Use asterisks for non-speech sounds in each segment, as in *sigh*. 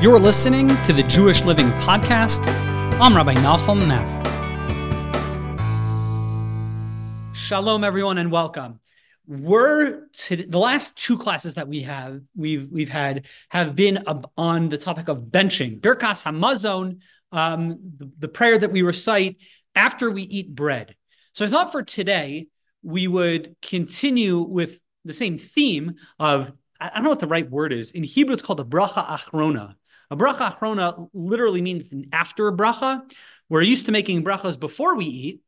You're listening to the Jewish Living Podcast. I'm Rabbi Nachum Meth. Shalom, everyone, and welcome. We're to, the last two classes that we have we've we've had have been on the topic of benching, Birkas Hamazon, um, the, the prayer that we recite after we eat bread. So I thought for today we would continue with the same theme of I don't know what the right word is. In Hebrew, it's called a bracha achrona. A bracha achrona literally means after a bracha. We're used to making brachas before we eat.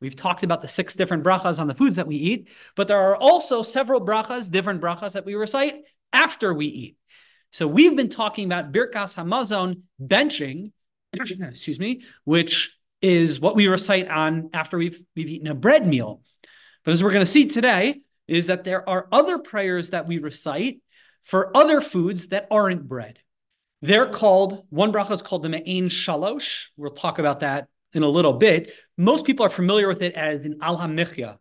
We've talked about the six different brachas on the foods that we eat, but there are also several brachas, different brachas that we recite after we eat. So we've been talking about Birkas Hamazon benching, *clears throat* excuse me, which is what we recite on after we've we've eaten a bread meal. But as we're going to see today, is that there are other prayers that we recite for other foods that aren't bread. They're called, one bracha is called the Me'ain Shalosh. We'll talk about that in a little bit. Most people are familiar with it as in Al HaMichya.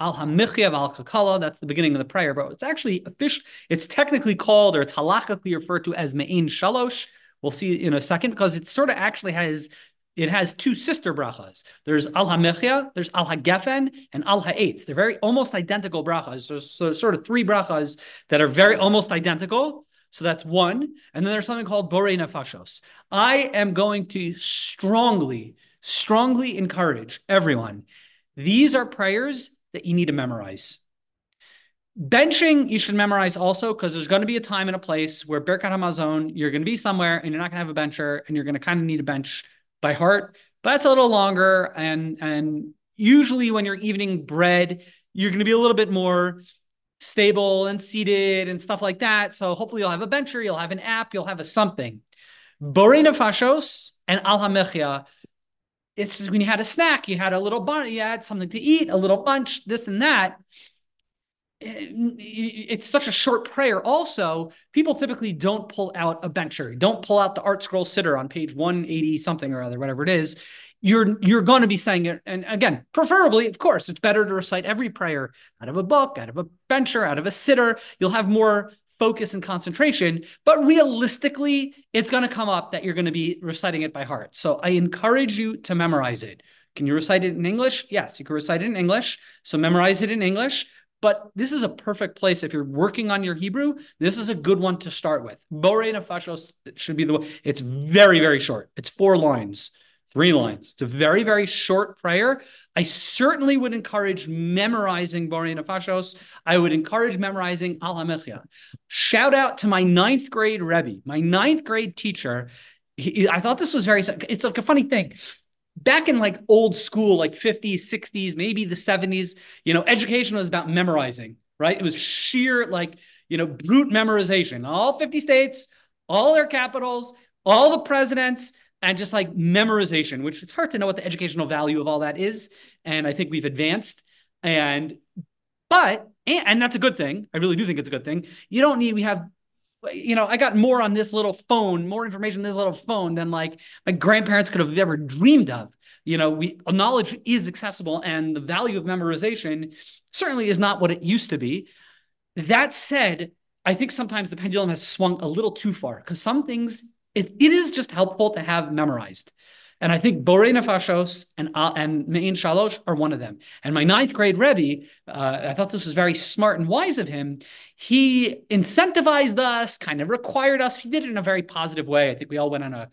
Al HaMichya of Al Kakala, that's the beginning of the prayer, but it's actually official, it's technically called or it's halachically referred to as Me'ain Shalosh. We'll see in a second because it sort of actually has it has two sister brachas. There's Al HaMechia, there's Al HaGefen, and Al Ha'etz. They're very almost identical brachas. There's sort of three brachas that are very almost identical. So that's one. And then there's something called Borei Nefashos. I am going to strongly, strongly encourage everyone. These are prayers that you need to memorize. Benching, you should memorize also because there's going to be a time and a place where Birkat Hamazon, you're going to be somewhere and you're not going to have a bencher and you're going to kind of need a bench by heart. But that's a little longer. And, and usually when you're eating bread, you're going to be a little bit more stable and seated and stuff like that. So hopefully you'll have a bencher, you'll have an app, you'll have a something. Borei Nefashos and Al HaMechia, it's when you had a snack, you had a little bunch, you had something to eat, a little bunch, this and that. Eh, it's such a short prayer. Also, people typically don't pull out a bencher, don't pull out the art scroll siddur on page 180 something or other, whatever it is you're you're going to be saying it and again preferably of course it's better to recite every prayer out of a book out of a bencher out of a siddur you'll have more focus and concentration but realistically it's going to come up that you're going to be reciting it by heart so i encourage you to memorize it can you recite it in english yes you can recite it in english so memorize it in english but this is a perfect place if you're working on your Hebrew. This is a good one to start with. Borei Nefashos should be the one. It's very, very short. It's four lines. Three lines. It's a very, very short prayer. I certainly would encourage memorizing Borei Nefashos. I would encourage memorizing Al HaMechia. Shout out to my ninth grade Rebbe, my ninth grade teacher. He, I thought this was very, it's like a funny thing back in like old school, like 50s, 60s, maybe the 70s, you know, education was about memorizing, right? It was sheer like, you know, brute memorization. All 50 states, all their capitals, all the presidents, and just like memorization, which it's hard to know what the educational value of all that is. And I think we've advanced. And, but, and, and that's a good thing. I really do think it's a good thing. You don't need, we have, you know, I got more on this little phone, more information on this little phone than like my grandparents could have ever dreamed of. You know, we knowledge is accessible and the value of memorization certainly is not what it used to be. That said, I think sometimes the pendulum has swung a little too far because some things it, it is just helpful to have memorized. And I think Borei Nefashos and uh, and Me'in Shalosh are one of them. And my ninth grade Rebbe, uh, I thought this was very smart and wise of him. He incentivized us, kind of required us. He did it in a very positive way. I think we all went on a,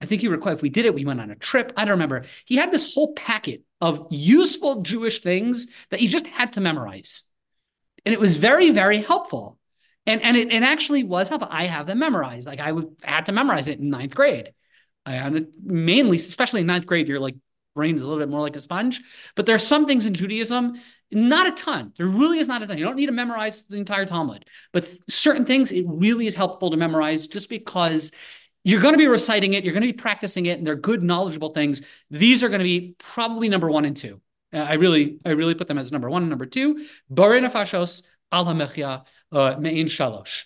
I think he required, if we did it, we went on a trip. I don't remember. He had this whole packet of useful Jewish things that you just had to memorize. And it was very, very helpful. And and it, it actually was helpful. I have them memorized. Like I would had to memorize it in ninth grade. It mainly, especially in ninth grade, your like brain is a little bit more like a sponge. But there are some things in Judaism, not a ton. There really is not a ton. You don't need to memorize the entire Talmud, but certain things it really is helpful to memorize just because you're going to be reciting it, you're going to be practicing it, and they're good, knowledgeable things. These are going to be probably number one and two. I really, I really put them as number one and number two. Borei Nefashos, Al HaMechia, Me'in Shalosh.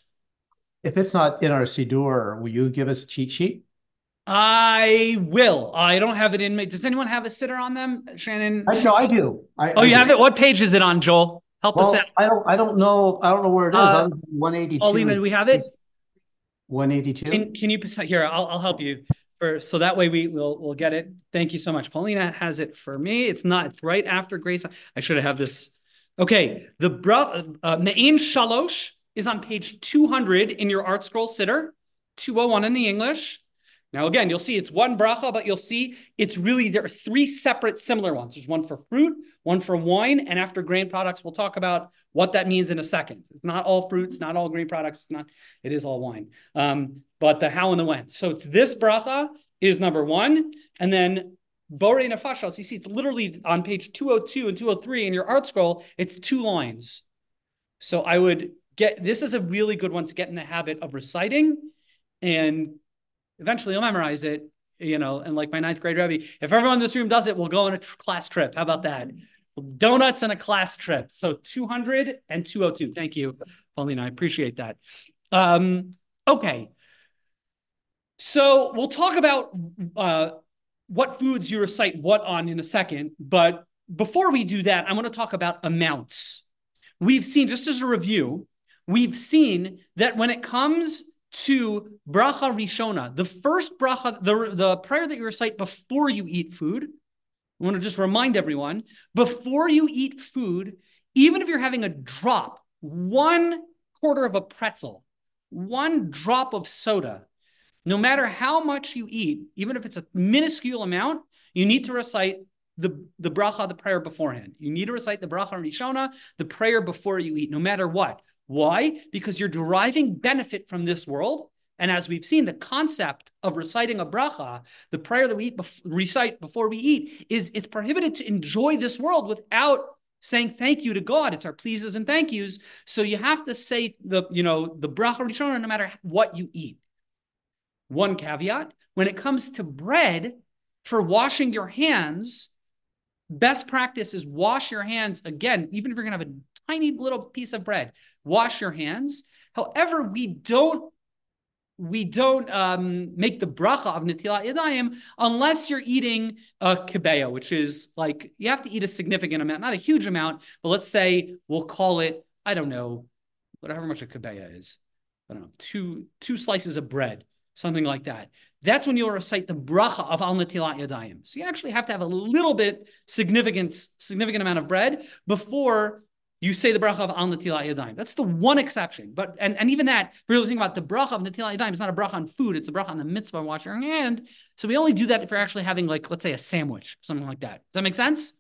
If it's not in our Siddur, will you give us a cheat sheet? I will. I don't have it in me. Does anyone have a siddur on them, Shannon? I, no, I do. I, oh, I you do. have it. What page is it on, Joel? Help well, us out. I don't. I don't know. I don't know where it is. Uh, 182. Paulina, do we have it? 182. Can, can you here? I'll, I'll help you. For, so that way we will we'll get it. Thank you so much. Paulina has it for me. It's not. It's right after Grace. I should have this. Okay, the bra uh, Shalosh is on page 200 in your Art Scroll Siddur, 201 in the English. Now, again, you'll see it's one bracha, but you'll see it's really, there are three separate similar ones. There's one for fruit, one for wine, and after grain products, we'll talk about what that means in a second. It's not all fruits, not all grain products, it's not, it is all wine. Um, but the how and the when. So it's this bracha is number one, and then Bore Nefashos, you see it's literally on page 202 and 203 in your art scroll, it's two lines. So I would get, this is a really good one to get in the habit of reciting and Eventually, you'll memorize it, you know, and like my ninth grade Rebbe, if everyone in this room does it, we'll go on a tr- class trip. How about that? Donuts and a class trip. So 200 and 202. Thank you, Paulina. I appreciate that. Um, okay. So we'll talk about uh, what foods you recite what on in a second. But before we do that, I want to talk about amounts. We've seen, just as a review, we've seen that when it comes to bracha rishona, the first bracha, the, the prayer that you recite before you eat food. I want to just remind everyone before you eat food, even if you're having a drop, one quarter of a pretzel, one drop of soda, no matter how much you eat, even if it's a minuscule amount, you need to recite the, the bracha, the prayer beforehand. You need to recite the bracha rishona, the prayer before you eat, no matter what. Why? Because you're deriving benefit from this world. And as we've seen, the concept of reciting a bracha, the prayer that we bef- recite before we eat, is it's prohibited to enjoy this world without saying thank you to God. It's our pleases and thank yous. So you have to say the, you know, the bracha rishona no matter what you eat. One caveat, when it comes to bread, for washing your hands, best practice is wash your hands again, even if you're going to have a tiny little piece of bread wash your hands. However, we don't we don't um, make the bracha of netilat yadayim unless you're eating a kebeitza, which is like you have to eat a significant amount, not a huge amount, but let's say we'll call it I don't know whatever much a kebeitza is. I don't know two two slices of bread, something like that. That's when you'll recite the bracha of al netilat yadayim. So you actually have to have a little bit significant significant amount of bread before you say the bracha of al natilat yadayim. That's the one exception. But and, and even that, really think about the bracha of natilat yadayim, it's not a bracha on food, it's a bracha on the mitzvah of washing your hand. So we only do that if you're actually having like, let's say a sandwich, something like that. Does that make sense?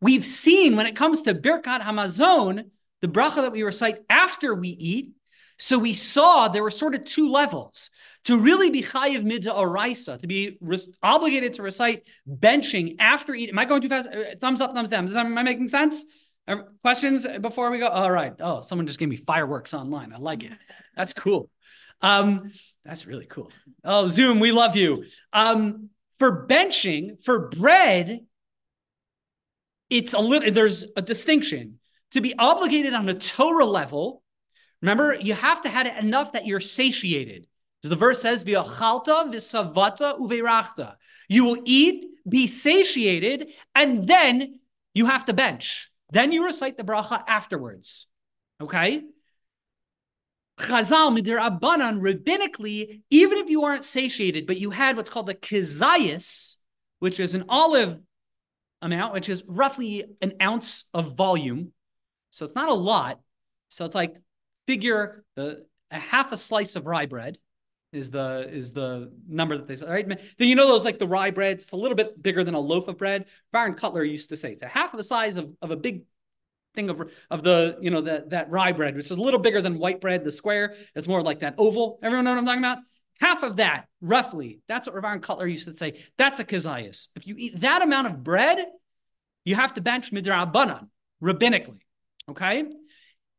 We've seen when it comes to Birkat Hamazon, the bracha that we recite after we eat. So we saw there were sort of two levels. To really be chayiv mid'oraisa, to be obligated to recite benching after eating. Am I going too fast? Uh, thumbs up, thumbs down. Am I making sense? Questions before we go? All right. Oh, someone just gave me fireworks online. I like it. That's cool. Um, that's really cool. Oh, Zoom, we love you. Um, for benching, for bread, it's a little, there's a distinction. To be obligated on a Torah level, remember, you have to have it enough that you're satiated. As the verse says, V'achalta v'savata uveirachta. You will eat, be satiated, and then you have to bench. Then you recite the bracha afterwards. Okay? Chazal midrabanan. rabbinically, even if you aren't satiated, but you had what's called a kizayis, which is an olive amount, which is roughly an ounce of volume. So it's not a lot. So it's like figure the a half a slice of rye bread is the is the number that they say, right? Then you know those like the rye breads, it's a little bit bigger than a loaf of bread. Baron Cutler used to say it's a half of the size of, of a big thing of, of the, you know, that that rye bread, which is a little bigger than white bread, the square. It's more like that oval. Everyone know what I'm talking about? Half of that, roughly. That's what Baron Cutler used to say. That's a kazayas. If you eat that amount of bread, you have to bench midrabanan, rabbinically. Okay?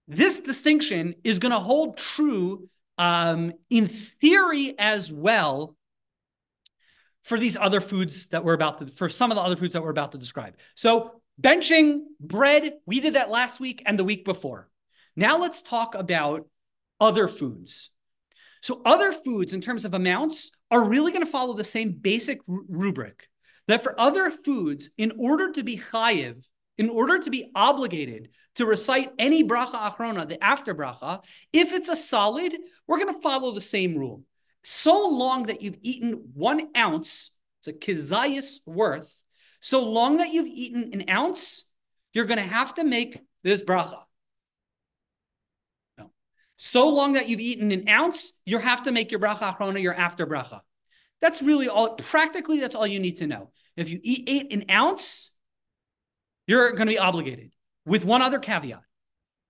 This distinction is going to hold true um, in theory as well for these other foods that we're about to, for some of the other foods that we're about to describe. So benching bread, we did that last week and the week before. Now let's talk about other foods. So other foods in terms of amounts are really going to follow the same basic rubric that for other foods, in order to be chayiv in order to be obligated to recite any bracha achrona, the after bracha, if it's a solid, we're going to follow the same rule. So long that you've eaten one ounce, it's a kizayis worth, so long that you've eaten an ounce, you're going to have to make this bracha. No. So long that you've eaten an ounce, you have to make your bracha achrona, your after bracha. That's really all, practically, that's all you need to know. If you eat, ate an ounce, you're going to be obligated with one other caveat.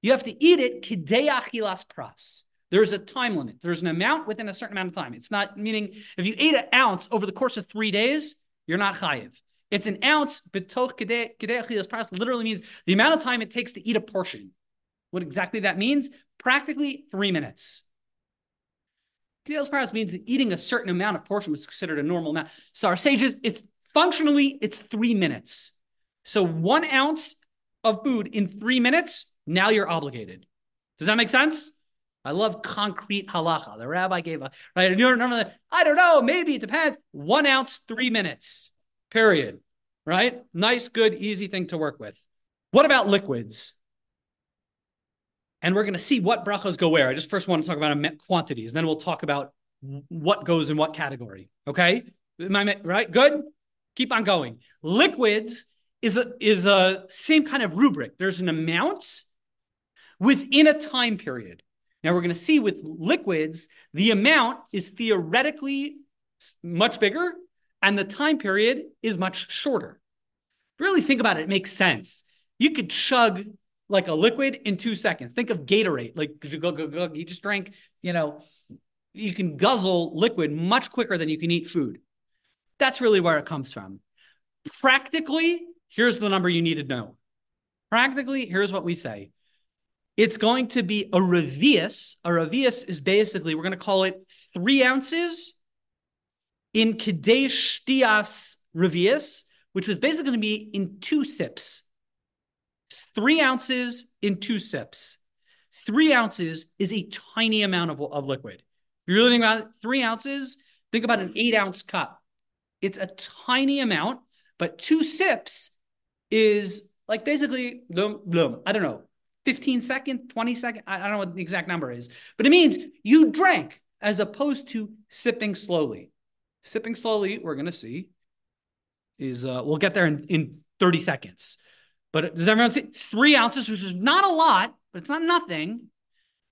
You have to eat it achilas pras. There's a time limit. There's an amount within a certain amount of time. It's not meaning if you ate an ounce over the course of three days, you're not chayiv. It's an ounce, betoch achilas pras literally means the amount of time it takes to eat a portion. What exactly that means? Practically three minutes. Kidei pras means that eating a certain amount of portion was considered a normal amount. So our sages, it's functionally, it's three minutes. So one ounce of food in three minutes, now you're obligated. Does that make sense? I love concrete halacha. The rabbi gave a right. You normally, I don't know, maybe it depends. One ounce, three minutes, period. Right? Nice, good, easy thing to work with. What about liquids? And we're going to see what brachas go where. I just first want to talk about quantities, then we'll talk about what goes in what category. Okay? Right? Good? Keep on going. Liquids is a, is a same kind of rubric. There's an amount within a time period. Now we're going to see with liquids, the amount is theoretically much bigger and the time period is much shorter. Really think about it, it makes sense. You could chug like a liquid in two seconds. Think of Gatorade, like you just drank, you know, you can guzzle liquid much quicker than you can eat food. That's really where it comes from. Practically, here's the number you need to know. Practically, here's what we say. It's going to be a revius. A revius is basically, we're going to call it three ounces in k'dei shtiyas revius, which is basically going to be in two sips. Three ounces in two sips. Three ounces is a tiny amount of, of liquid. If you're really thinking about it, three ounces, think about an eight ounce cup. It's a tiny amount, but two sips is like basically, bloom, bloom, I don't know, 15 second, 20 second, I don't know what the exact number is, but it means you drank as opposed to sipping slowly. Sipping slowly, we're going to see, is uh, we'll get there in, in 30 seconds. But does everyone see three ounces, which is not a lot, but it's not nothing,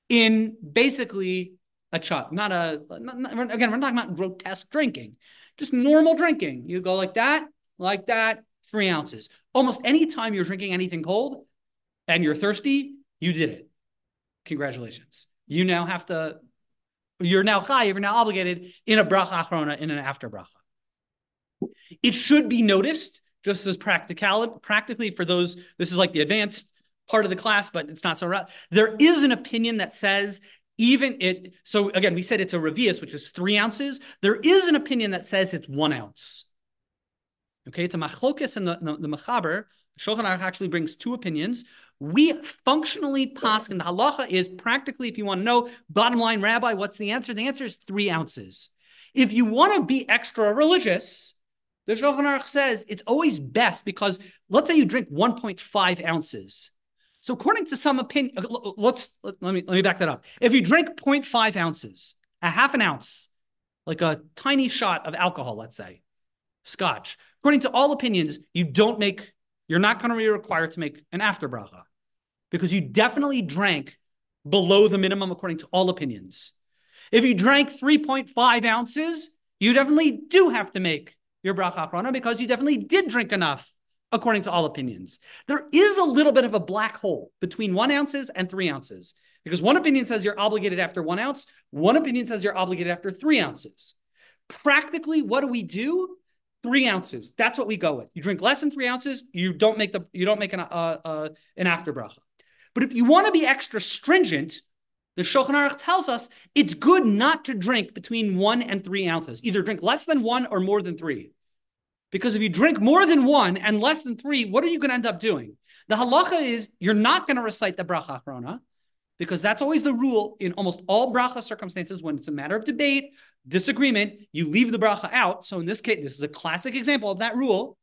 in basically a chug. Not a, not, not, again, we're not talking about grotesque drinking, just normal drinking. You go like that, like that, three ounces. Almost any time you're drinking anything cold and you're thirsty, you did it. Congratulations. You now have to, you're now high, you're now obligated in a bracha achrona, in an after bracha. It should be noticed, just as practicality, practically for those, this is like the advanced part of the class, but it's not so. There is an opinion that says even it, so again, we said it's a revius, which is three ounces. There is an opinion that says it's one ounce. Okay, it's a machlokas and the, the, the mechaber. Shulchan Aruch actually brings two opinions. We functionally pass, and the halacha is practically, if you want to know, bottom line, Rabbi, what's the answer? The answer is three ounces. If you want to be extra religious, the Shulchan Aruch says it's always best because let's say you drink 1.5 ounces. So according to some opinion, uh, let's let me let me back that up. If you drink 0.5 ounces, a half an ounce, like a tiny shot of alcohol, let's say, scotch. According to all opinions, you don't make, you're not going to be required to make an after bracha because you definitely drank below the minimum according to all opinions. If you drank 3.5 ounces, you definitely do have to make your bracha achrona because you definitely did drink enough according to all opinions. There is a little bit of a black hole between one ounces and three ounces because one opinion says you're obligated after one ounce, one opinion says you're obligated after three ounces. Practically, what do we do? Three ounces. That's what we go with. You drink less than three ounces, you don't make the you don't make an uh, uh, an after bracha. But if you want to be extra stringent, the Shulchan Aruch tells us it's good not to drink between one and three ounces. Either drink less than one or more than three. Because if you drink more than one and less than three, what are you going to end up doing? The halacha is you're not going to recite the bracha achrona because that's always the rule in almost all bracha circumstances when it's a matter of debate, disagreement, you leave the bracha out. So in this case, this is a classic example of that rule.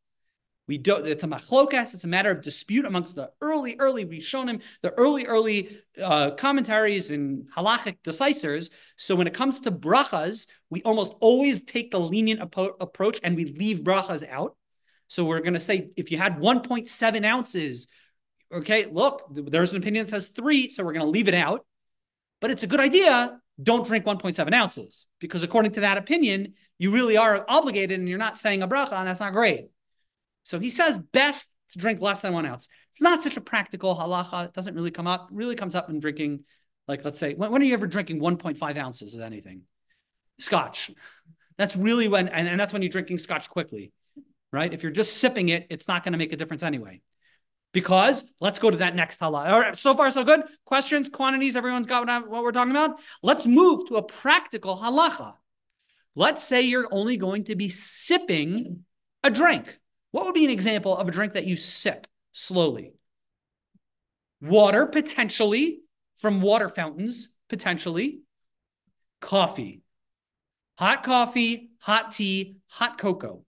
We don't. It's a machlokas. It's a matter of dispute amongst the early, early Rishonim, the early, early uh, commentaries and halachic decisors. So when it comes to brachas, we almost always take the lenient apo- approach and we leave brachas out. So we're going to say if you had 1.7 ounces, okay, look, there's an opinion that says three, so we're going to leave it out. But it's a good idea. Don't drink 1.7 ounces because according to that opinion, you really are obligated and you're not saying a bracha, and that's not great. So he says best to drink less than one ounce. It's not such a practical halacha. It doesn't really come up. It really comes up in drinking, like let's say, when, when are you ever drinking 1.5 ounces of anything? Scotch. That's really when, and, and that's when you're drinking scotch quickly, right? If you're just sipping it, it's not going to make a difference anyway. Because let's go to that next halacha. All right, so far so good. Questions, quantities, everyone's got what we're talking about. Let's move to a practical halacha. Let's say you're only going to be sipping a drink. What would be an example of a drink that you sip slowly? Water, potentially, from water fountains, potentially. Coffee. Hot coffee, hot tea, hot cocoa.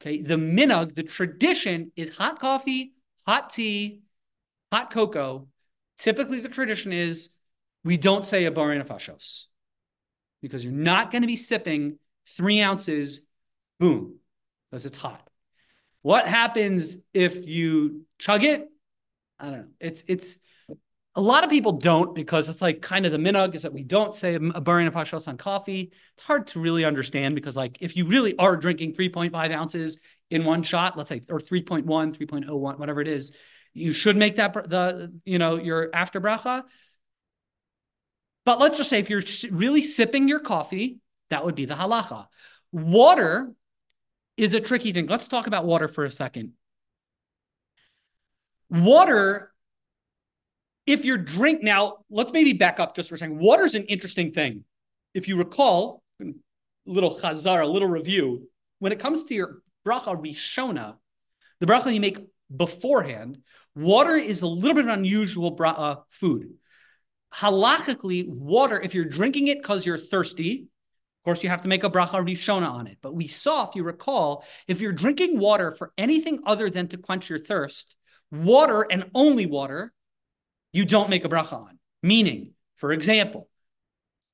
Okay, the minhag, the tradition is hot coffee, hot tea, hot cocoa. Typically, the tradition is we don't say a borei nefashos because you're not going to be sipping three ounces, boom, because it's hot. What happens if you chug it? I don't know. It's it's a lot of people don't because it's like kind of the minhag is that we don't say a borei nefashos on coffee. It's hard to really understand because like if you really are drinking 3.5 ounces in one shot, let's say, or 3.1, 3.01, whatever it is, you should make that the you know your after bracha. But let's just say if you're really sipping your coffee, that would be the halacha. Water is a tricky thing. Let's talk about water for a second. Water, if you're drink now, let's maybe back up just for a second. Water is an interesting thing. If you recall, little chazar, a little review. When it comes to your bracha rishona, the bracha you make beforehand, water is a little bit of unusual bracha food. Halachically, water, if you're drinking it because you're thirsty, of course, you have to make a bracha rishona on it. But we saw, if you recall, if you're drinking water for anything other than to quench your thirst, water and only water, you don't make a bracha on. Meaning, for example,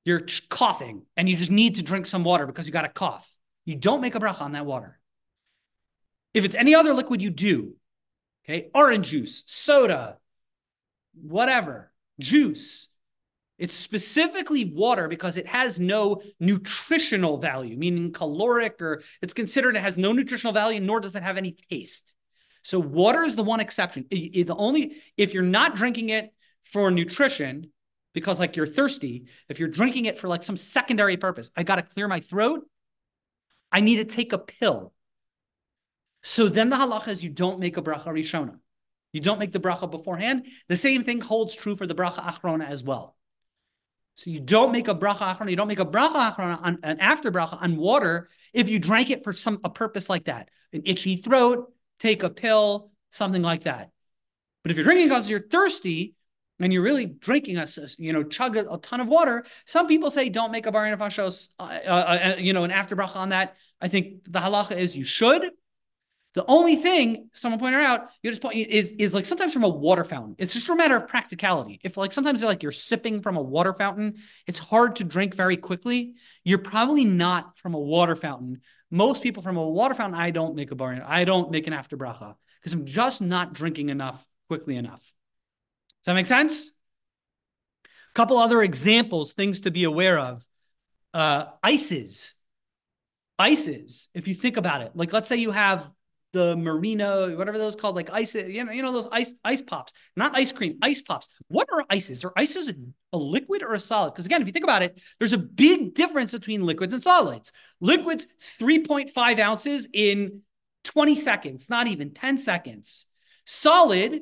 you're coughing and you just need to drink some water because you got a cough. You don't make a bracha on that water. If it's any other liquid, you do. Okay, orange juice, soda, whatever, juice. It's specifically water because it has no nutritional value, meaning caloric, or it's considered it has no nutritional value, nor does it have any taste. So water is the one exception. The only if you're not drinking it for nutrition, because like you're thirsty, if you're drinking it for like some secondary purpose, I got to clear my throat. I need to take a pill. So then the halacha is you don't make a bracha rishona. You don't make the bracha beforehand. The same thing holds true for the bracha achrona as well. So you don't make a bracha achrona, you don't make a bracha achrona on an after bracha on water if you drank it for some a purpose like that, an itchy throat, take a pill, something like that. But if you're drinking because you're thirsty and you're really drinking a you know chug a, a ton of water, some people say don't make a of uh, uh, uh, you know, an after bracha on that. I think the halacha is you should, the only thing someone pointed out, you just point is is like sometimes from a water fountain. It's just a matter of practicality. If like sometimes you're like you're sipping from a water fountain, it's hard to drink very quickly. You're probably not from a water fountain. Most people from a water fountain, I don't make a bar. I don't make an after bracha because I'm just not drinking enough quickly enough. Does that make sense? A couple other examples, things to be aware of. Uh, ices. Ices, if you think about it, like let's say you have the marina, whatever those called, like ice, you know, you know, those ice ice pops, not ice cream, ice pops. What are ices? Are ices a, a liquid or a solid? Because again, if you think about it, there's a big difference between liquids and solids. Liquids, 3.5 ounces in 20 seconds, not even 10 seconds. Solid,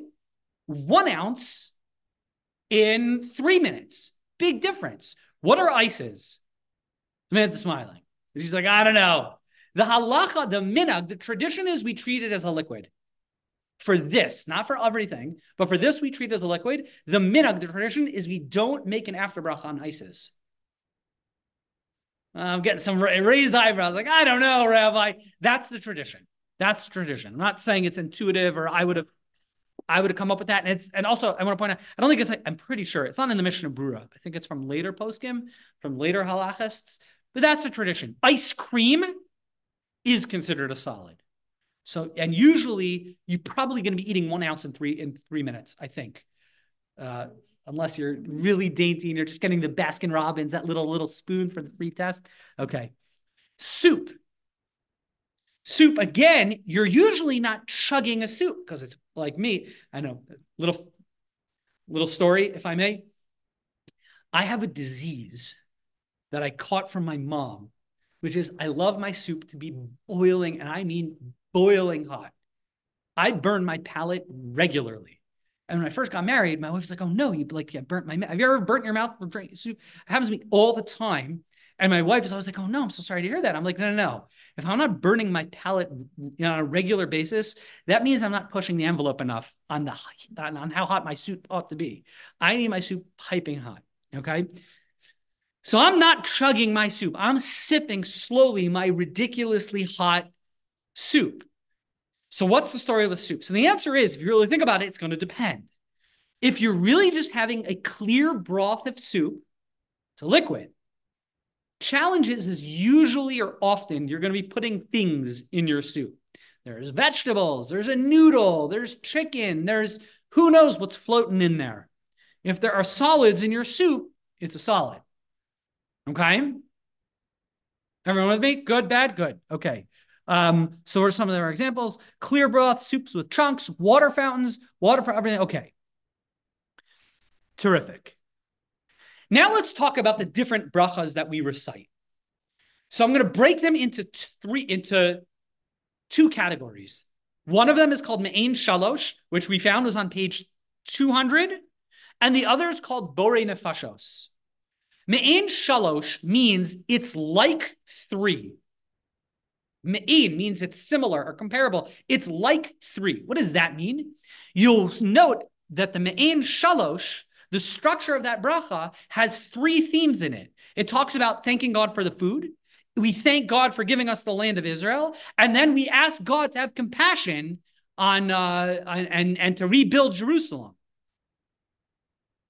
one ounce in three minutes. Big difference. What are ices? Samantha smiling. She's like, I don't know. The halacha, the minhag, the tradition is we treat it as a liquid. For this, not for everything, but for this we treat as a liquid. The minhag, the tradition is we don't make an after bracha on ices. I'm getting some raised eyebrows, like, I don't know, Rabbi. That's the tradition. That's tradition. I'm not saying it's intuitive or I would have I would have come up with that. And it's and also I want to point out, I don't think it's I'm pretty sure it's not in the Mishnah Berurah. I think it's from later poskim, from later halachists, but that's a tradition. Ice cream is considered a solid. So and usually you're probably going to be eating one ounce in three in three minutes, I think. Uh, unless you're really dainty and you're just getting the Baskin Robbins, that little little spoon for the free test. Okay. Soup Soup, again, you're usually not chugging a soup because it's like me. I know, little, little story, if I may. I have a disease that I caught from my mom, which is I love my soup to be boiling, and I mean boiling hot. I burn my palate regularly. And when I first got married, my wife's like, "Oh no, you like yeah, burnt my. Have you ever burnt your mouth from drinking soup? It happens to me all the time." And my wife is always like, "Oh no, I'm so sorry to hear that." I'm like, "No, no, no if I'm not burning my palate on a regular basis, that means I'm not pushing the envelope enough on the on how hot my soup ought to be. I need my soup piping hot. Okay. So I'm not chugging my soup. I'm sipping slowly my ridiculously hot soup. So what's the story with soup? So the answer is, if you really think about it, it's going to depend. If you're really just having a clear broth of soup, it's a liquid. Challenges is usually or often you're going to be putting things in your soup. There's vegetables, there's a noodle, there's chicken, there's who knows what's floating in there. If there are solids in your soup, it's a solid. Okay? Everyone with me? Good, bad, good. Okay. Um, so what are some of their examples? Clear broth, soups with chunks, water fountains, water for everything. Okay. Terrific. Now let's talk about the different brachas that we recite. So I'm going to break them into three into two categories. One of them is called Me'ain Shalosh, which we found was on page 200, and the other is called Bore Nefashos. Me'ain Shalosh means it's like three. Me'ain means it's similar or comparable. It's like three. What does that mean? You'll note that the Me'ain Shalosh the structure of that bracha has three themes in it. It talks about thanking God for the food. We thank God for giving us the land of Israel. And then we ask God to have compassion on, uh, and, and to rebuild Jerusalem.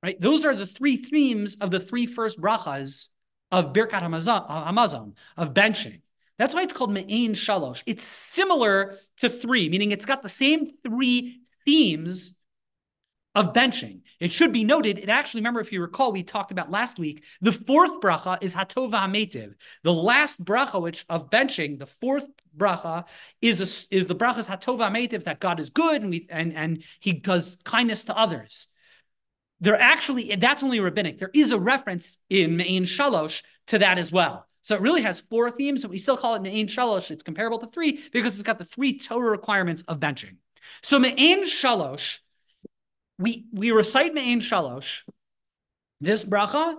Right? Those are the three themes of the three first brachas of Birkat Hamazon, of benching. That's why it's called Me'ain Shalosh. It's similar to three, meaning it's got the same three themes of benching. It should be noted, it actually, remember, if you recall, we talked about last week, the fourth bracha is Hatova Hametiv. The last bracha which of benching, the fourth bracha, is, a, is the brachas Hatova Hametiv, that God is good and, we, and, and he does kindness to others. There actually, that's only rabbinic. There is a reference in Me'ain Shalosh to that as well. So it really has four themes, but we still call it Me'ain Shalosh. It's comparable to three because it's got the three Torah requirements of benching. So Me'ain Shalosh we we recite Me'ain Shalosh, this bracha,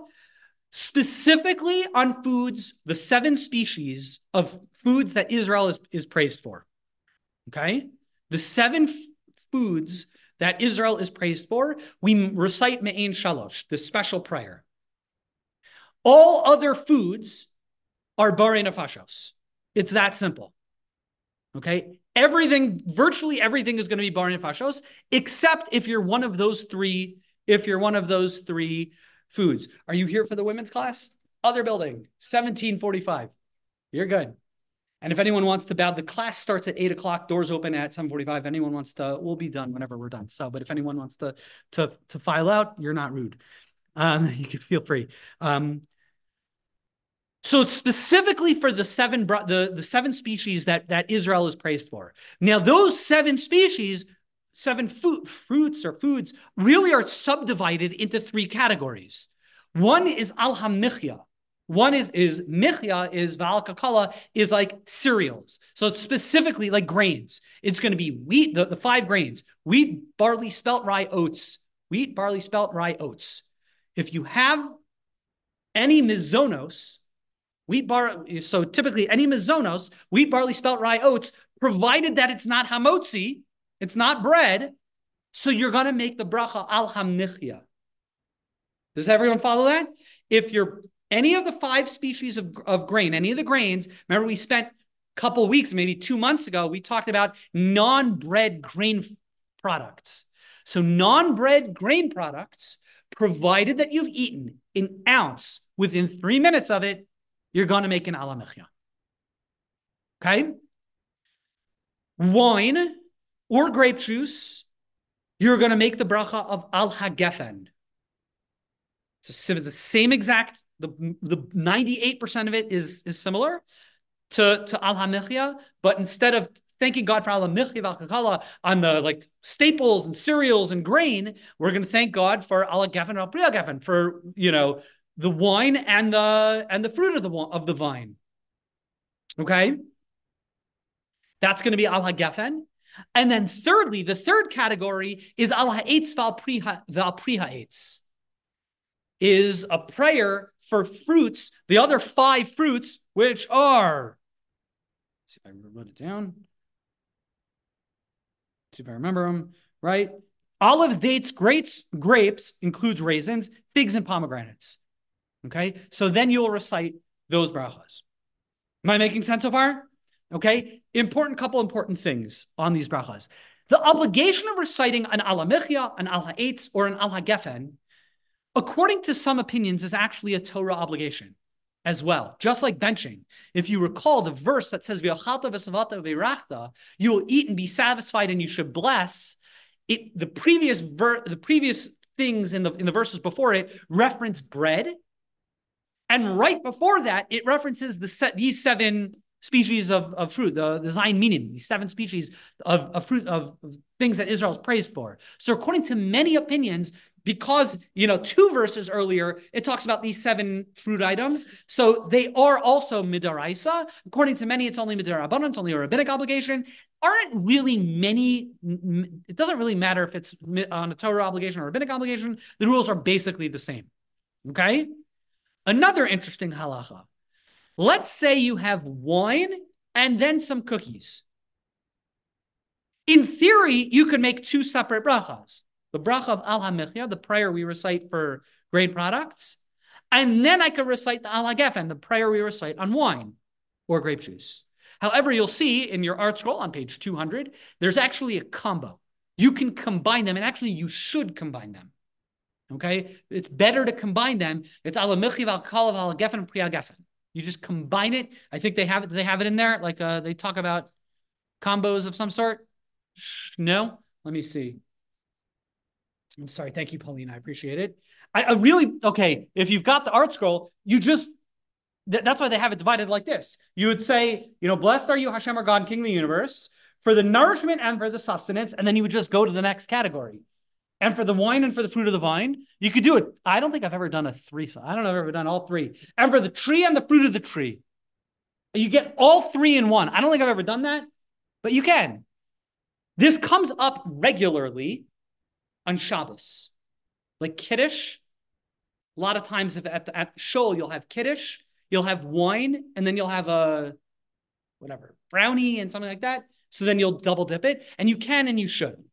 specifically on foods, the seven species of foods that Israel is, is praised for. Okay? The seven f- foods that Israel is praised for, we recite Me'ain Shalosh, the special prayer. All other foods are Borei Nefashos. It's that simple. Okay? everything, virtually everything is going to be borei nefashos, except if you're one of those three, if you're one of those three foods. Are you here for the women's class? Other building, 1745. You're good. And if anyone wants to bow, the class starts at eight o'clock. Doors open at seven forty-five. Anyone wants to, we'll be done whenever we're done. So, but if anyone wants to to to file out, you're not rude. Um, *laughs* you can feel free. Um, so specifically for the seven the, the seven species that, that Israel is praised for. Now, those seven species, seven food, fruits or foods, really are subdivided into three categories. One is al hamichya. One is is michya is val kakala is like cereals. So specifically like grains. It's going to be wheat, the, the five grains: wheat, barley, spelt, rye, oats. Wheat, barley, spelt, rye, oats. If you have any mizonos, Wheat bar, so typically any mizonos, wheat, barley, spelt, rye, oats, provided that it's not hamotzi, it's not bread. So you're going to make the bracha al hamichya. Does everyone follow that? If you're any of the five species of, of grain, any of the grains, remember we spent a couple weeks, maybe two months ago, we talked about non-bread grain products. So non-bread grain products, provided that you've eaten an ounce within three minutes of it, you're going to make an alamichya. Okay? Wine or grape juice, you're going to make the bracha of al hagefen. It's the same exact. The the ninety eight percent of it is is similar to to al hamichya, but instead of thanking God for al hamichya on the like staples and cereals and grain, we're going to thank God for al hagefen al for you know the wine and the and the fruit of the of the vine. Okay, that's going to be al hagefen. And then thirdly, the third category is al ha'etz val priha val priha is a prayer for fruits, the other five fruits, which are, see if I wrote it down. See if I remember them, right? Olives, dates, grapes, grapes includes raisins, figs, and pomegranates. Okay, so then you'll recite those brachas. Am I making sense so far? Okay, important couple important things on these brachas. The obligation of reciting an alamichya, an al ha'etz, or an al hagefen according to some opinions, is actually a Torah obligation as well, just like benching. If you recall the verse that says, you will eat and be satisfied and you should bless, it the previous ver- the previous things in the in the verses before it reference bread. And right before that, it references the set these seven species of, of fruit, the, the Zion meaning, these seven species of, of fruit of, of things that Israel is praised for. So according to many opinions, because you know two verses earlier it talks about these seven fruit items. So they are also midaraisa. According to many it's only midarabanan it's only a rabbinic obligation. Aren't really many it doesn't really matter if it's uh, on a torah obligation or rabbinic obligation the rules are basically the same okay? Another interesting halacha. Let's say you have wine and then some cookies. In theory you could make two separate brachas the bracha of Al HaMichya, the prayer we recite for grain products, and then I could recite the Al HaGefen, the prayer we recite on wine or grape juice. However, you'll see in your art scroll on page 200, there's actually a combo. You can combine them, and actually, you should combine them. Okay, it's better to combine them. It's ala milchi Al Kalav, ala gefen priya gefen. You just combine it. I think they have it. They have it in there. Like uh, they talk about combos of some sort. No, let me see. I'm sorry. Thank you, Pauline. I appreciate it. I, I really okay. If you've got the art scroll, you just th- that's why they have it divided like this. You would say, you know, blessed are you, Hashem, our God, King of the universe, for the nourishment and for the sustenance, and then you would just go to the next category. And for the wine and for the fruit of the vine, you could do it. I don't think I've ever done a three. So I don't know if I've ever done all three. And for the tree and the fruit of the tree, you get all three in one. I don't think I've ever done that, but you can. This comes up regularly on Shabbos. Like Kiddush, a lot of times if at, at Shul, you'll have Kiddush, you'll have wine, and then you'll have a whatever, brownie and something like that. So then you'll double dip it, and you can and you should.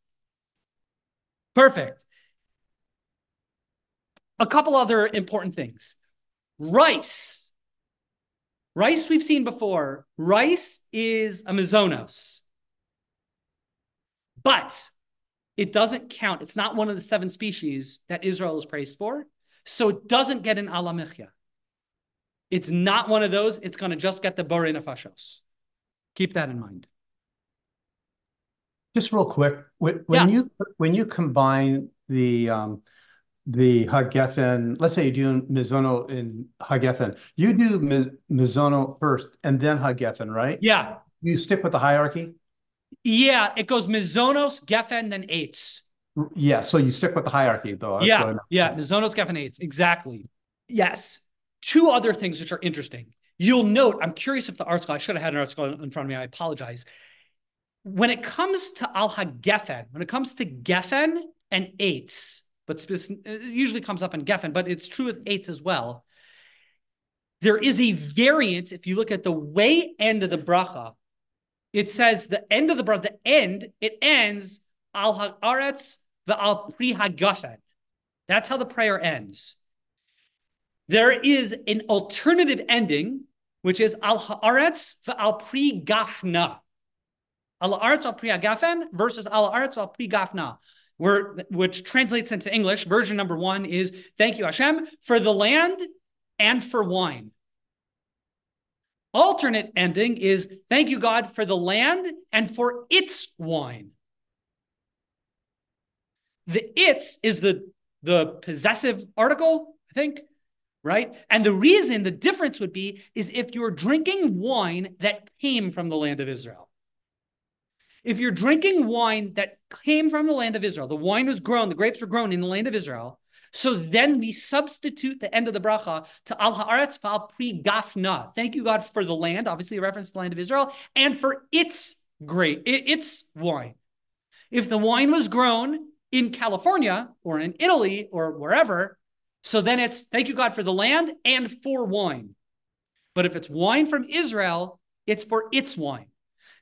Perfect. A couple other important things. Rice. Rice we've seen before. Rice is a mizonos. But it doesn't count. It's not one of the seven species that Israel is praised for. So it doesn't get an alamichya. It's not one of those. It's going to just get the borei nefashos. Keep that in mind. Just real quick, when, yeah. you when you combine the um, the Hagefen, let's say you do Mizono in Hagefen, you do Mizono first and then Hagefen, right? Yeah. You stick with the hierarchy? Yeah, it goes Mizonos, Geffen, then Eitz. Yeah, so you stick with the hierarchy, though. That's yeah, yeah, Mizonos, Geffen, Eitz. Exactly. Yes. Two other things which are interesting. You'll note, I'm curious if the article, I should have had an article in front of me, I apologize. When it comes to Al Geffen, when it comes to Geffen and Eitz, but it usually comes up in Geffen, but it's true with Eitz as well. There is a variance if you look at the way end of the bracha it says the end of the bracha, the end, it ends al haaretz al pri hagafen. That's how the prayer ends. There is an alternative ending which is al haaretz al pri gafna. Al haaretz al pri gafen versus al haaretz al pri gafna. Where, which translates into English, version number one is thank you, Hashem, for the land and for wine. Alternate ending is thank you, God, for the land and for its wine. The its is the, the possessive article, I think, right? And the reason, the difference would be, is if you're drinking wine that came from the land of Israel. If you're drinking wine that came from the land of Israel, the wine was grown, the grapes were grown in the land of Israel. So then we substitute the end of the bracha to al haaretz v'al pri gafna. Thank you, God, for the land, obviously a reference to the land of Israel, and for its great, its wine. If the wine was grown in California or in Italy or wherever. So then it's thank you, God, for the land and for wine. But if it's wine from Israel, it's for its wine.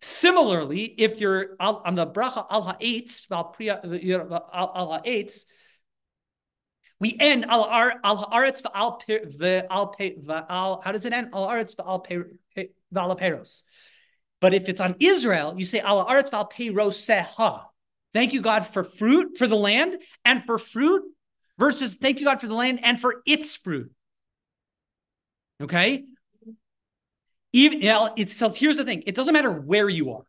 Similarly, if you're on the bracha al ha'etz, uh, al ha'etz, we end al al al how does it end? Al haaretz al peros. But if it's on Israel, you say al haaretz al peroseha. Thank you, God, for fruit for the land and for fruit versus thank you, God, for the land and for its fruit. Okay. Even you know, it's so here's the thing it doesn't matter where you are.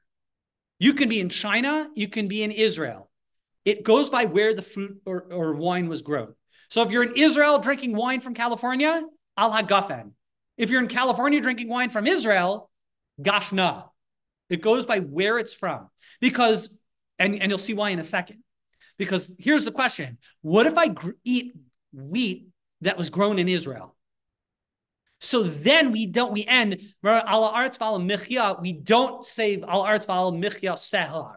You can be in China, you can be in Israel. It goes by where the fruit or, or wine was grown. So if you're in Israel drinking wine from California, al hagafen. If you're in California drinking wine from Israel, gafna. It goes by where it's from. Because and, and you'll see why in a second. Because here's the question What if I gr- eat wheat that was grown in Israel? So then we don't, we end, we don't say al arts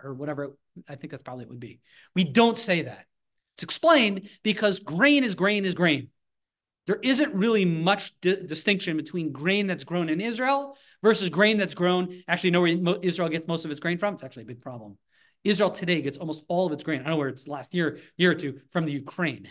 or whatever, I think that's probably it would be. We don't say that. It's explained because grain is grain is grain. There isn't really much di- distinction between grain that's grown in Israel versus grain that's grown. Actually, know where Israel gets most of its grain from? It's actually a big problem. Israel today gets almost all of its grain. I know where it's last year, year or two from the Ukraine.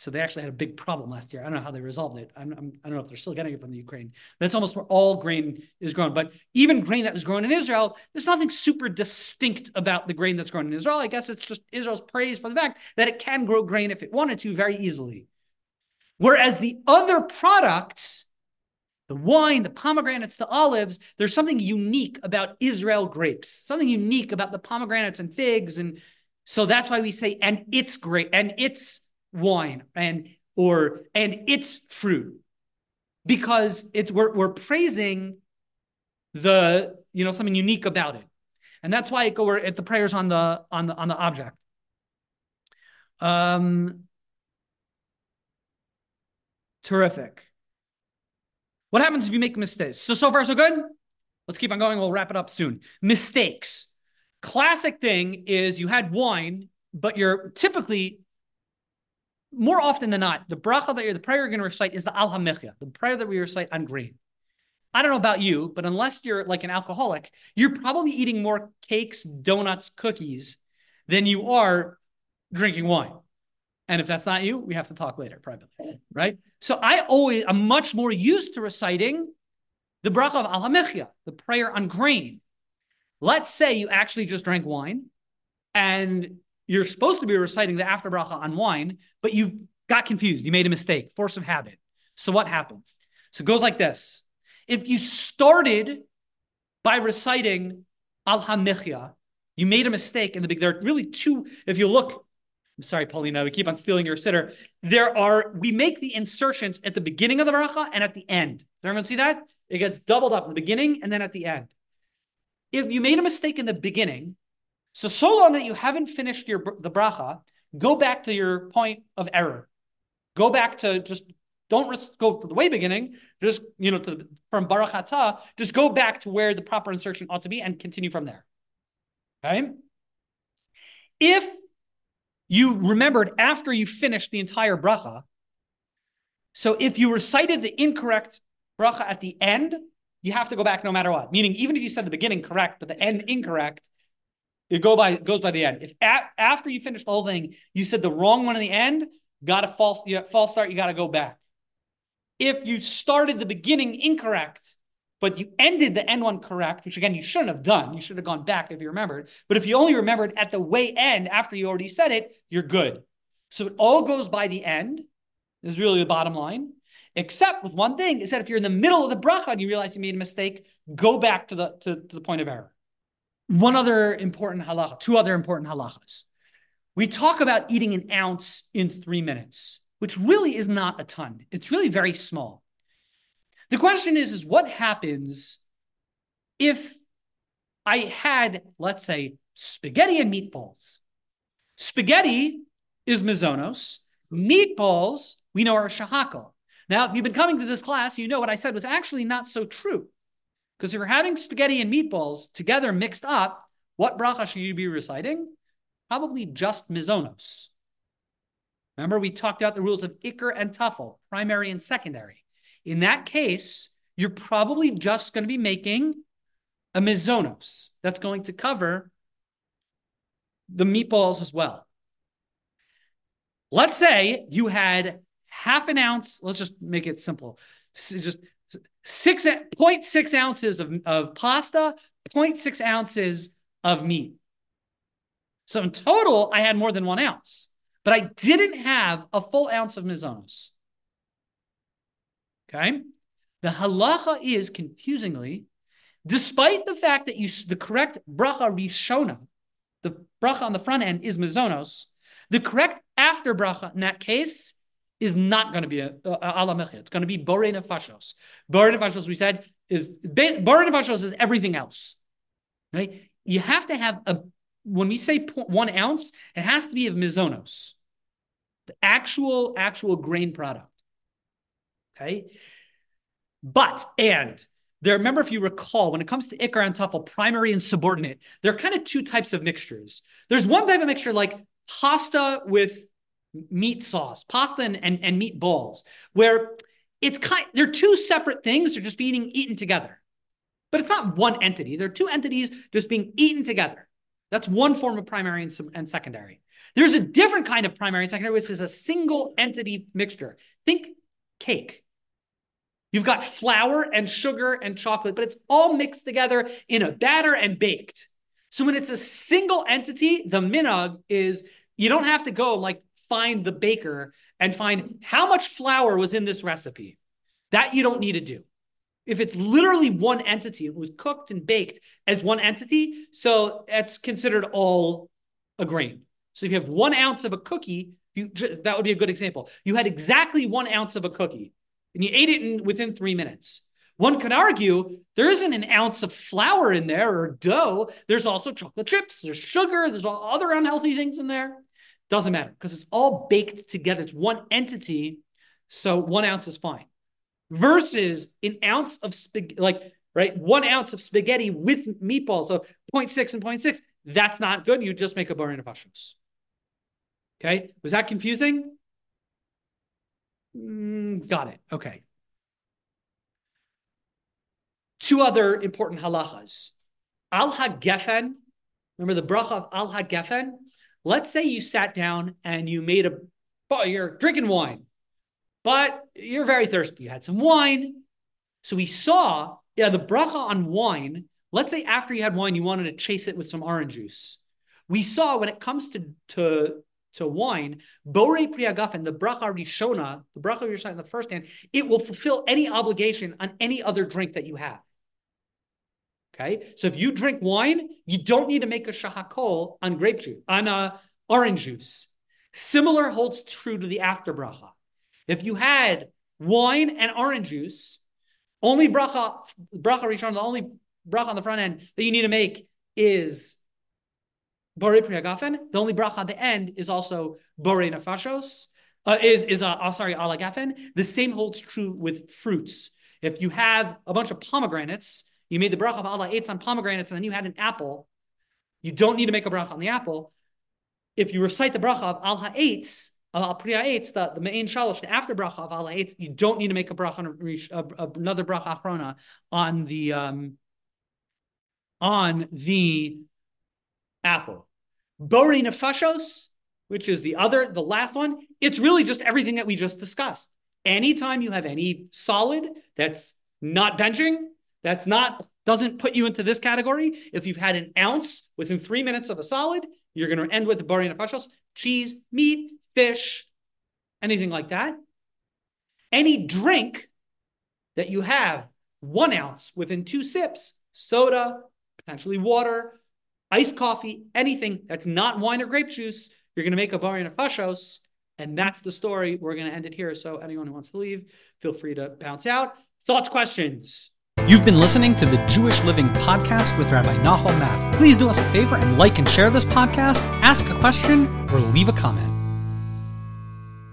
So they actually had a big problem last year. I don't know how they resolved it. I'm, I'm, I do not know if they're still getting it from the Ukraine. That's almost where all grain is grown. But even grain that was grown in Israel, there's nothing super distinct about the grain that's grown in Israel. I guess it's just Israel's praise for the fact that it can grow grain if it wanted to very easily. Whereas the other products the wine, the pomegranates, the olives, there's something unique about Israel grapes, something unique about the pomegranates and figs. And so that's why we say, and it's great, and it's wine, and or and it's fruit. Because it's we're we're praising the, you know, something unique about it. And that's why it go at the prayers on the on the on the object. Um terrific. What happens if you make mistakes? So, so far, so good? Let's keep on going. We'll wrap it up soon. Mistakes. Classic thing is you had wine, but you're typically, more often than not, the bracha that you're, the prayer you're going to recite is the al the prayer that we recite on grain. I don't know about you, but unless you're like an alcoholic, you're probably eating more cakes, donuts, cookies than you are drinking wine. And if that's not you, we have to talk later privately, right? So I always, I'm much more used to reciting the bracha of al the prayer on grain. Let's say you actually just drank wine and you're supposed to be reciting the after bracha on wine, but you got confused. You made a mistake, force of habit. So what happens? So it goes like this. If you started by reciting al Hamichya, you made a mistake in the big. There are really two. If you look I'm sorry, Paulina, we keep on stealing your siddur. There are, we make the insertions at the beginning of the bracha and at the end. Does everyone see that? It gets doubled up in the beginning and then at the end. If you made a mistake in the beginning, so so long that you haven't finished your the bracha, go back to your point of error. Go back to just don't go to the way beginning. Just you know the, from baruch atah, just go back to where the proper insertion ought to be and continue from there. Okay. If you remembered after you finished the entire bracha. So if you recited the incorrect bracha at the end, you have to go back no matter what. Meaning, even if you said the beginning correct, but the end incorrect, it go by it goes by the end. If a, after you finish the whole thing, you said the wrong one in the end, got a false you false start, you got to go back. If you started the beginning incorrect but you ended the N1 correct, which again, you shouldn't have done. You should have gone back if you remembered. But if you only remembered at the way end after you already said it, you're good. So it all goes by the end, is really the bottom line. Except with one thing is that if you're in the middle of the bracha and you realize you made a mistake, go back to the to, to the point of error. One other important halacha, two other important halachas. We talk about eating an ounce in three minutes, which really is not a ton. It's really very small. The question is, is what happens if I had, let's say, spaghetti and meatballs? Spaghetti is mizonos. Meatballs, we know, are shahakal. Now, if you've been coming to this class, you know what I said was actually not so true. Because if you're having spaghetti and meatballs together mixed up, what bracha should you be reciting? Probably just mizonos. Remember, we talked about the rules of ikar and tafel, primary and secondary. In that case, you're probably just going to be making a mizonos. That's going to cover the meatballs as well. Let's say you had half an ounce, let's just make it simple. Just six 0.6 ounces of, of pasta, 0.6 ounces of meat. So in total, I had more than one ounce, but I didn't have a full ounce of mizonos. Okay. The halacha is confusingly, despite the fact that you the correct bracha rishona, the bracha on the front end is mizonos, the correct after bracha in that case is not going to be a, ala It's going to be borei nefashos. Borei nefashos, we said, is borei nefashos is everything else. Right? You have to have a when we say one ounce, it has to be of mizonos, the actual actual grain product. Okay. But, and there, remember, if you recall, when it comes to Ikar and Tafel, primary and subordinate, there are kind of two types of mixtures. There's one type of mixture like pasta with meat sauce, pasta and, and, and meat balls, where it's kind they're two separate things, they're just being eaten together. But it's not one entity. They're two entities just being eaten together. That's one form of primary and, and secondary. There's a different kind of primary and secondary, which is a single entity mixture. Think cake. You've got flour and sugar and chocolate, but it's all mixed together in a batter and baked. So when it's a single entity, the minhag is you don't have to go like find the baker and find how much flour was in this recipe. That you don't need to do. If it's literally one entity, it was cooked and baked as one entity, so that's considered all a grain. So if you have one ounce of a cookie, you, that would be a good example. You had exactly one ounce of a cookie and you ate it in within three minutes. One could argue there isn't an ounce of flour in there or dough. There's also chocolate chips, there's sugar, there's all other unhealthy things in there. Doesn't matter because it's all baked together. It's one entity. So one ounce is fine. Versus an ounce of spaghetti, like, right? One ounce of spaghetti with meatballs. So 0.6 and 0.6. That's not good. You just make a borei nefashos. Okay. Was that confusing? Mm, got it. Okay. Two other important halachas. Al ha-gefen, remember the bracha of al ha-gefen? Let's say you sat down and you made a, you're drinking wine, but you're very thirsty. You had some wine. So we saw, yeah, the bracha on wine. Let's say after you had wine, you wanted to chase it with some orange juice. We saw when it comes to, to to wine, Borei Pri Hagafen, the bracha rishona, the bracha you're saying the first hand, it will fulfill any obligation on any other drink that you have. Okay, so if you drink wine, you don't need to make a shahakol on grape juice, on uh, orange juice. Similar holds true to the after bracha. If you had wine and orange juice, only bracha, bracha rishon, the only bracha on the front end that you need to make is Borei Pri Hagafen. The only bracha at the end is also Borei Nefashos. Uh, is is uh, oh, sorry al hagafen. The same holds true with fruits. If you have a bunch of pomegranates, you made the bracha of al ha'etz on pomegranates, and then you had an apple. You don't need to make a bracha on the apple. If you recite the bracha of al ha'etz, al priya eitz, the the me'ein shalosh, the after bracha of al ha'etz, you don't need to make a bracha another bracha achrona on the um, on the apple. Borei nefashos, which is the other, the last one, it's really just everything that we just discussed. Anytime you have any solid that's not benching, That's not doesn't put you into this category. If you've had an ounce within three minutes of a solid, you're going to end with borei nefashos, cheese, meat, fish, anything like that. Any drink that you have one ounce within two sips, soda, potentially water, iced coffee, anything that's not wine or grape juice, you're going to make a borei nefashos. And that's the story. We're going to end it here. So anyone who wants to leave, feel free to bounce out. Thoughts, questions? You've been listening to the Jewish Living Podcast with Rabbi Nahum Math. Please do us a favor and like and share this podcast, ask a question, or leave a comment.